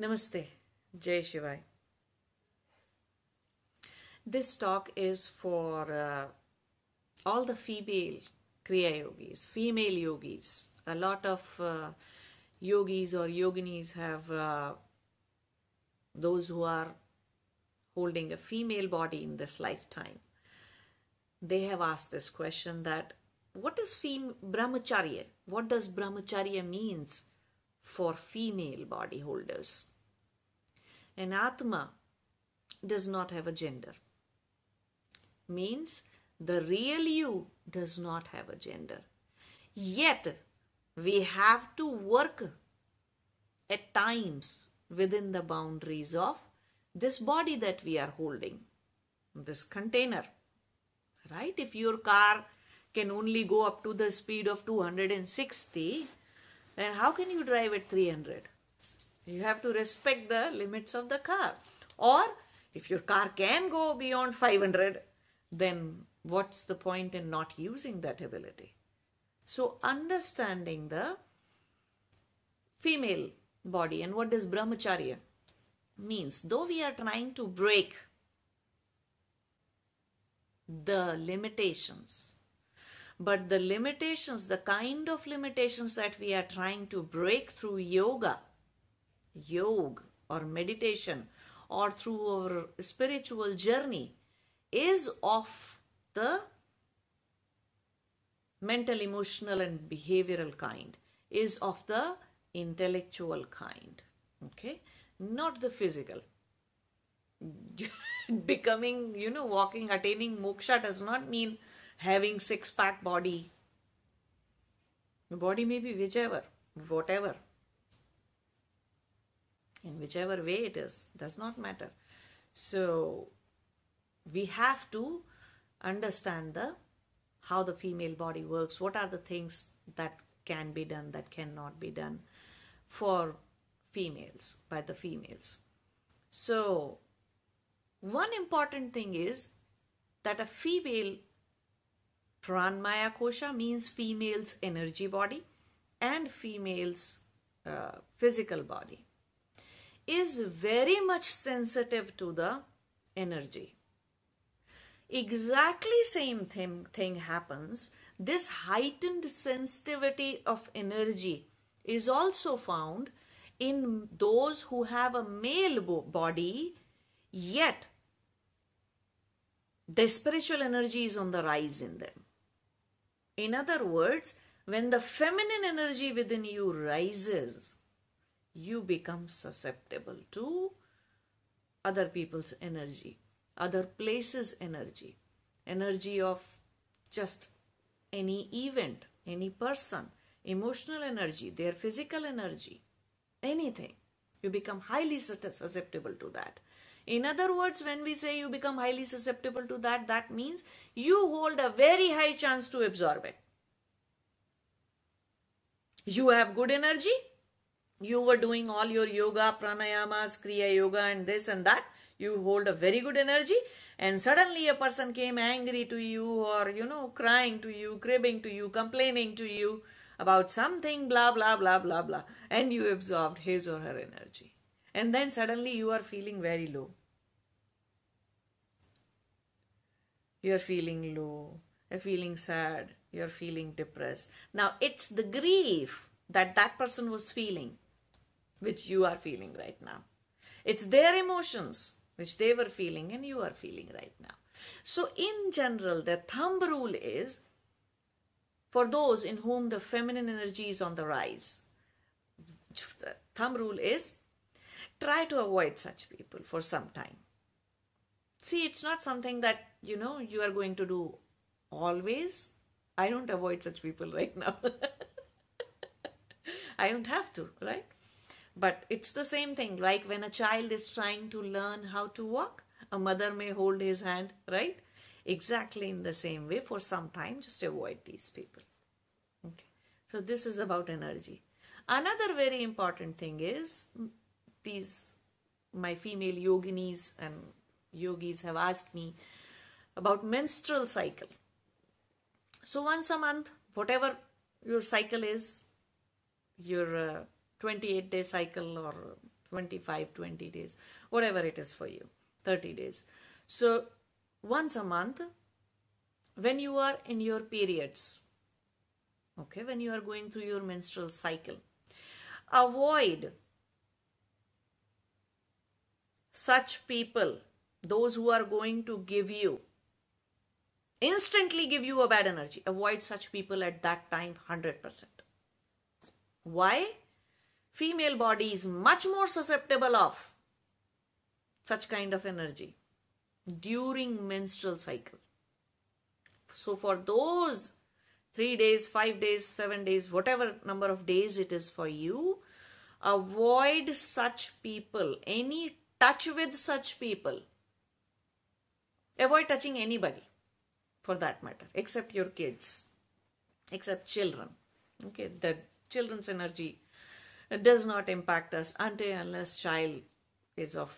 Namaste, Jai Shivai. This talk is for uh, all the female Kriya yogis, female yogis. A lot of uh, yogis or yoginis have uh, those who are holding a female body in this lifetime. They have asked this question that what is fem- brahmacharya? What does brahmacharya means for female body holders? An atma does not have a gender. Means the real you does not have a gender. Yet we have to work at times within the boundaries of this body that we are holding, this container. Right? If your car can only go up to the speed of 260, then how can you drive at 300? You have to respect the limits of the car. Or if your car can go beyond 500, then what's the point in not using that ability? So, understanding the female body and what does brahmacharya means, though we are trying to break the limitations, but the limitations, the kind of limitations that we are trying to break through yoga, yoga or meditation, or through our spiritual journey, is of the mental, emotional, and behavioral kind, is of the intellectual kind. Okay, not the physical. Becoming, you know, walking, attaining moksha does not mean having six pack body. The body may be whichever, whatever. In whichever way it is, does not matter. So we have to understand the how the female body works, what are the things that can be done, that cannot be done for females, by the females. So one important thing is that a female Pranmaya Kosha means female's energy body and female's uh, physical body is very much sensitive to the energy. Exactly same thing, thing happens. This heightened sensitivity of energy is also found in those who have a male body, yet the spiritual energy is on the rise in them. In other words, when the feminine energy within you rises, you become susceptible to other people's energy, other places' energy, energy of just any event, any person, emotional energy, their physical energy, anything. You become highly susceptible to that. In other words, when we say you become highly susceptible to that, that means you hold a very high chance to absorb it. You have good energy. You were doing all your yoga, pranayamas, kriya yoga, and this and that. You hold a very good energy, and suddenly a person came angry to you, or you know, crying to you, cribbing to you, complaining to you about something, blah, blah, blah, blah, blah, and you absorbed his or her energy. And then suddenly you are feeling very low. You're feeling low, you're feeling sad, you're feeling depressed. Now, it's the grief that that person was feeling, which you are feeling right now. It's their emotions which they were feeling and you are feeling right now. So, in general, the thumb rule is for those in whom the feminine energy is on the rise. The thumb rule is try to avoid such people for some time. See, it's not something that you know you are going to do always. I don't avoid such people right now. I don't have to, right? But it's the same thing, like when a child is trying to learn how to walk, a mother may hold his hand, right? Exactly in the same way, for some time, just avoid these people. Okay. So, this is about energy. Another very important thing is these, my female yoginis and yogis have asked me about menstrual cycle. So, once a month, whatever your cycle is, your uh, 28 day cycle or 25, 20 days, whatever it is for you, 30 days. So once a month, when you are in your periods, okay, when you are going through your menstrual cycle, avoid such people, those who are going to give you instantly give you a bad energy. Avoid such people at that time 100%. Why? Female body is much more susceptible of such kind of energy during menstrual cycle. So for those three days, five days, seven days, whatever number of days it is for you, avoid such people, any touch with such people. Avoid touching anybody for that matter, except your kids, except children. Okay, the children's energy does not impact us until unless child is of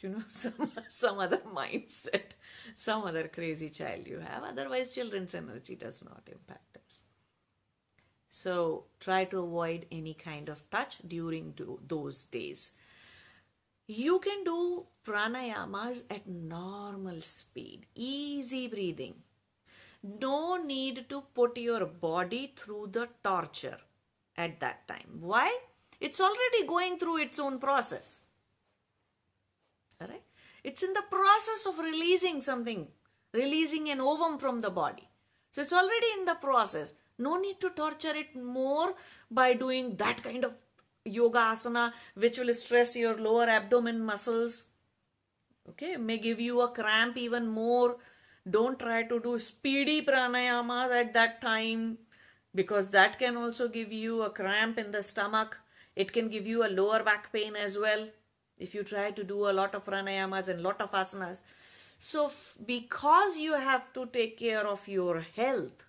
you know some some other mindset some other crazy child you have. Otherwise children's energy does not impact us. So try to avoid any kind of touch during do, those days. You can do pranayamas at normal speed easy breathing. No need to put your body through the torture at that time. Why? It's already going through its own process. Alright? It's in the process of releasing something, releasing an ovum from the body. So it's already in the process. No need to torture it more by doing that kind of yoga asana which will stress your lower abdomen muscles. Okay, may give you a cramp even more. Don't try to do speedy pranayamas at that time because that can also give you a cramp in the stomach. It can give you a lower back pain as well if you try to do a lot of pranayamas and lot of asanas. So because you have to take care of your health,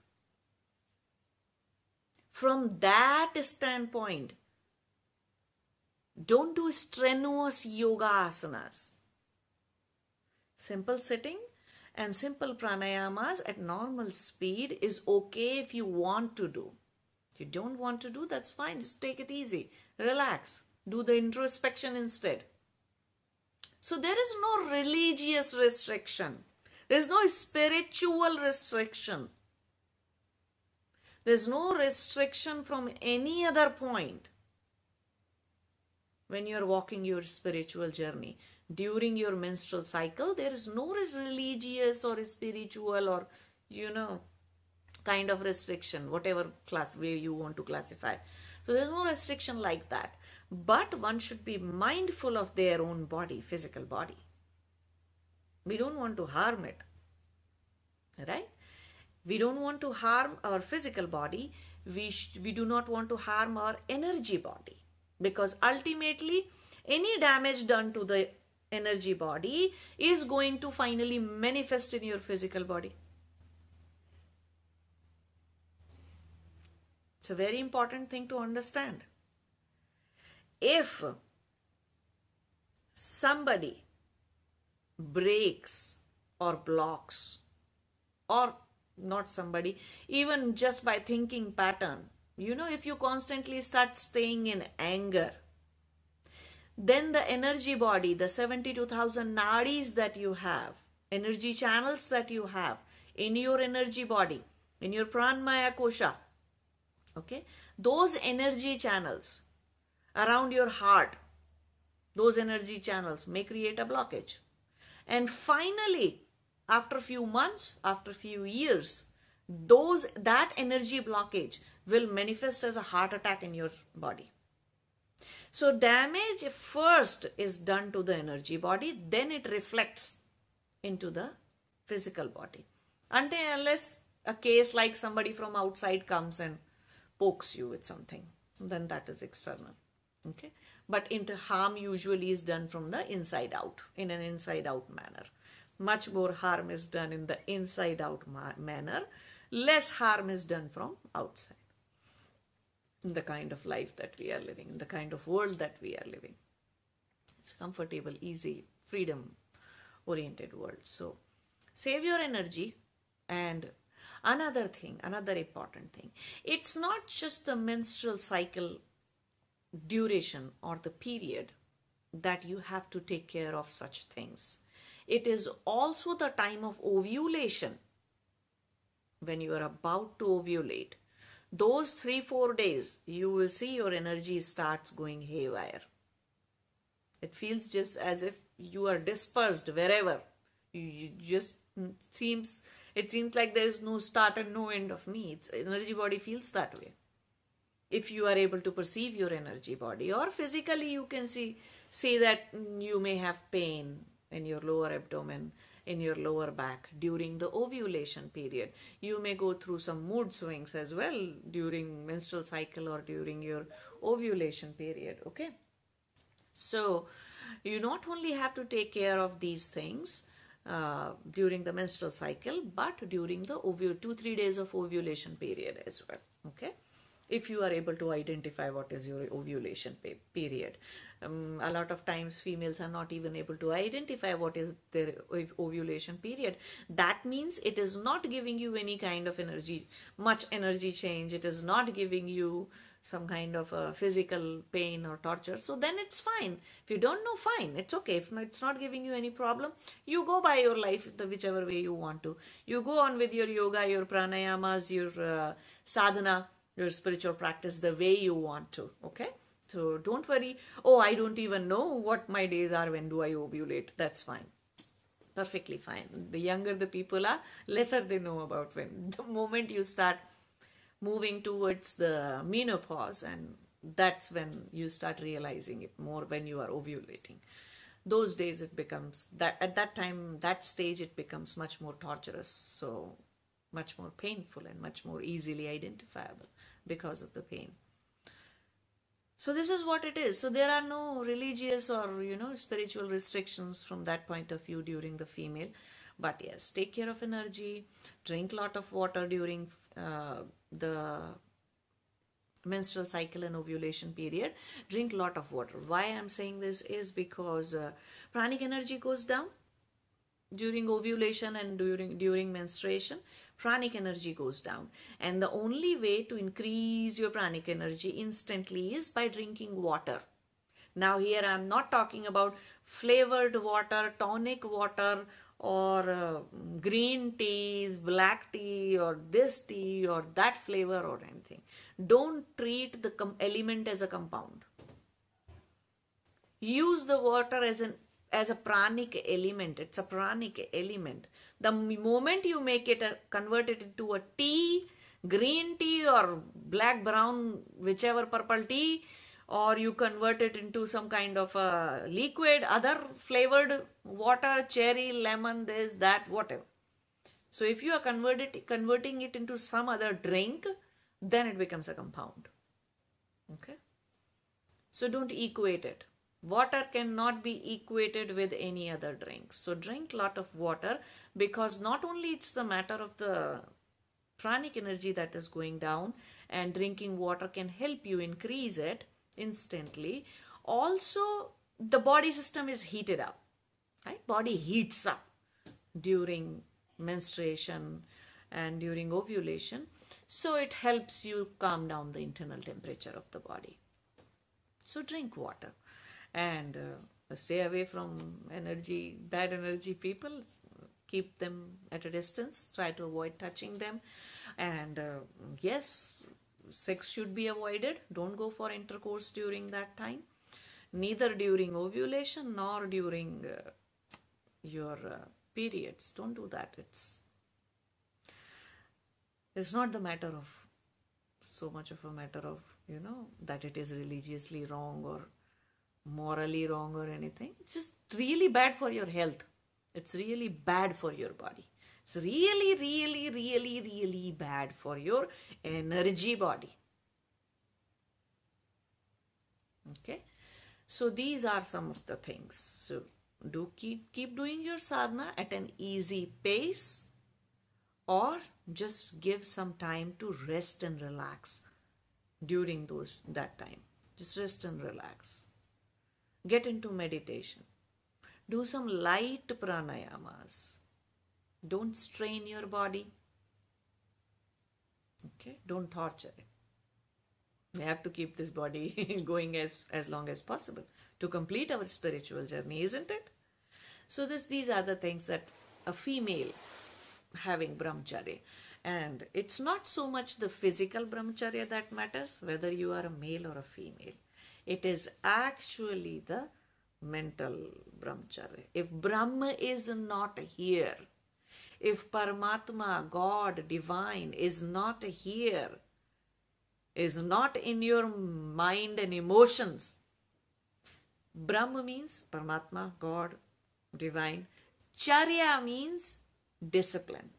from that standpoint, don't do strenuous yoga asanas. Simple sitting and simple pranayamas at normal speed is okay if you want to do. If you don't want to do, that's fine. Just take it easy. Relax. Do the introspection instead. So there is no religious restriction. There is no spiritual restriction. There's no restriction from any other point when you're walking your spiritual journey during your menstrual cycle there is no religious or spiritual or you know kind of restriction whatever class way you want to classify. So there's no restriction like that. But one should be mindful of their own body physical body. We don't want to harm it right? We don't want to harm our physical body. We we do not want to harm our energy body. Because ultimately any damage done to the energy body is going to finally manifest in your physical body. It's a very important thing to understand. If somebody breaks or blocks or not somebody even just by thinking pattern you know if you constantly start staying in anger then the energy body, the 72,000 nadis that you have, energy channels that you have in your energy body, in your pranmaya kosha, okay, those energy channels around your heart, those energy channels may create a blockage. And finally, after a few months, after a few years, those that energy blockage will manifest as a heart attack in your body so damage first is done to the energy body, then it reflects into the physical body. Until unless a case like somebody from outside comes and pokes you with something, then that is external. Okay. But into harm usually is done from the inside out, in an inside out manner. Much more harm is done in the inside out manner. Less harm is done from outside in the kind of life that we are living, in the kind of world that we are living. It's comfortable, easy, freedom oriented world. So save your energy and another thing, another important thing. It's not just the menstrual cycle duration or the period that you have to take care of such things. It is also the time of ovulation when you are about to ovulate. Those three, four days, you will see your energy starts going haywire. It feels just as if you are dispersed wherever. You just seems it seems like there is no start and no end of me. It's energy body feels that way if you are able to perceive your energy body or physically you can see see that you may have pain in your lower abdomen in your lower back during the ovulation period. You may go through some mood swings as well during menstrual cycle or during your ovulation period okay? So you not only have to take care of these things uh, during the menstrual cycle but during the ovul 2 3 days of ovulation period as well okay if you are able to identify what is your ovulation period. Um, a lot of times females are not even able to identify what is their ovulation period. That means it is not giving you any kind of energy, much energy change. It is not giving you some kind of a physical pain or torture. So then it's fine. If you don't know, fine. It's okay. If it's not giving you any problem, you go by your life the whichever way you want to. You go on with your yoga, your pranayamas, your uh, sadhana your spiritual practice the way you want to okay? So don't worry. Oh i don't even know what my days are. When do i ovulate? That's fine. Perfectly fine. The younger the people are lesser they know about when. The moment you start moving towards the menopause and that's when you start realizing it more when you are ovulating. Those days it becomes that at that time that stage it becomes much more torturous. So much more painful and much more easily identifiable because of the pain. So this is what it is. So there are no religious or you know spiritual restrictions from that point of view during the female. But yes, take care of energy, drink lot of water during uh, the menstrual cycle and ovulation period. Drink lot of water. Why I'm saying this is because uh, pranic energy goes down during ovulation and during during menstruation pranic energy goes down. And the only way to increase your pranic energy instantly is by drinking water. Now here I am not talking about flavored water, tonic water or uh, green teas, black tea or this tea or that flavor or anything. Don't treat the element as a compound. Use the water as an as a pranic element. It's a pranic element. The moment you make it, a, convert it into a tea, green tea or black, brown, whichever purple tea, or you convert it into some kind of a liquid, other flavored water, cherry, lemon, this, that, whatever. So if you are converting it into some other drink, then it becomes a compound. Okay. So don't equate it. Water cannot be equated with any other drink. So drink lot of water because not only it's the matter of the pranic energy that is going down and drinking water can help you increase it instantly. Also the body system is heated up. Right? Body heats up during menstruation and during ovulation. So it helps you calm down the internal temperature of the body. So drink water and uh, stay away from energy bad energy people keep them at a distance try to avoid touching them. And uh, yes sex should be avoided. Don't go for intercourse during that time. Neither during ovulation nor during uh, your uh, periods. Don't do that. It's it's not the matter of so much of a matter of you know that it is religiously wrong or morally wrong or anything. It's just really bad for your health. It's really bad for your body. It's really, really, really, really bad for your energy body. Okay. So these are some of the things. So do keep keep doing your sadhana at an easy pace or just give some time to rest and relax during those that time. Just rest and relax. Get into meditation. Do some light pranayamas. Don't strain your body. Okay? Don't torture it. We have to keep this body going as, as long as possible to complete our spiritual journey, isn't it? So this these are the things that a female having brahmacharya. And it's not so much the physical brahmacharya that matters, whether you are a male or a female. It is actually the mental brahmacharya. If Brahma is not here, if Paramatma, God, divine, is not here, is not in your mind and emotions, Brahma means Paramatma, God, divine. Charya means discipline.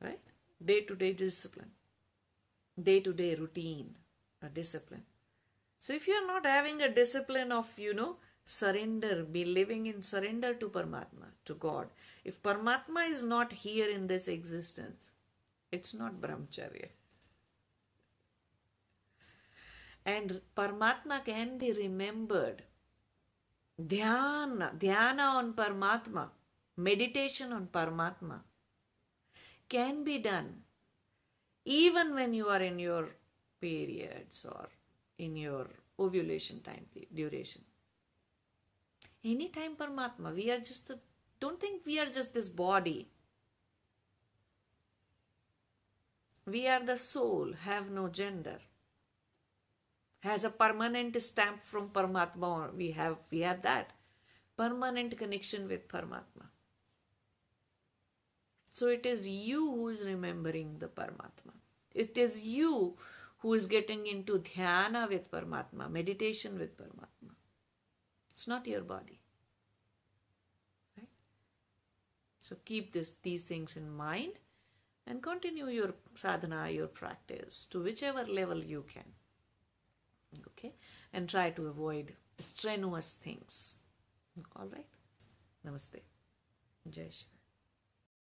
Right? Day to day discipline. Day to day routine, a discipline. So if you are not having a discipline of, you know, surrender, be living in surrender to Paramatma, to God. If Paramatma is not here in this existence, it's not brahmacharya. And Paramatma can be remembered. Dhyana, dhyana on Paramatma, meditation on Paramatma can be done even when you are in your periods or in your ovulation time duration. Anytime Paramatma, we are just, don't think we are just this body. We are the soul, have no gender. Has a permanent stamp from Paramatma, we have, we have that. Permanent connection with Paramatma. So it is you who is remembering the Paramatma. It is you who is getting into dhyana with Paramatma, meditation with Paramatma. It's not your body. Right? So keep this, these things in mind and continue your sadhana, your practice to whichever level you can. Okay? And try to avoid strenuous things. All right? Namaste. Jai Shiva.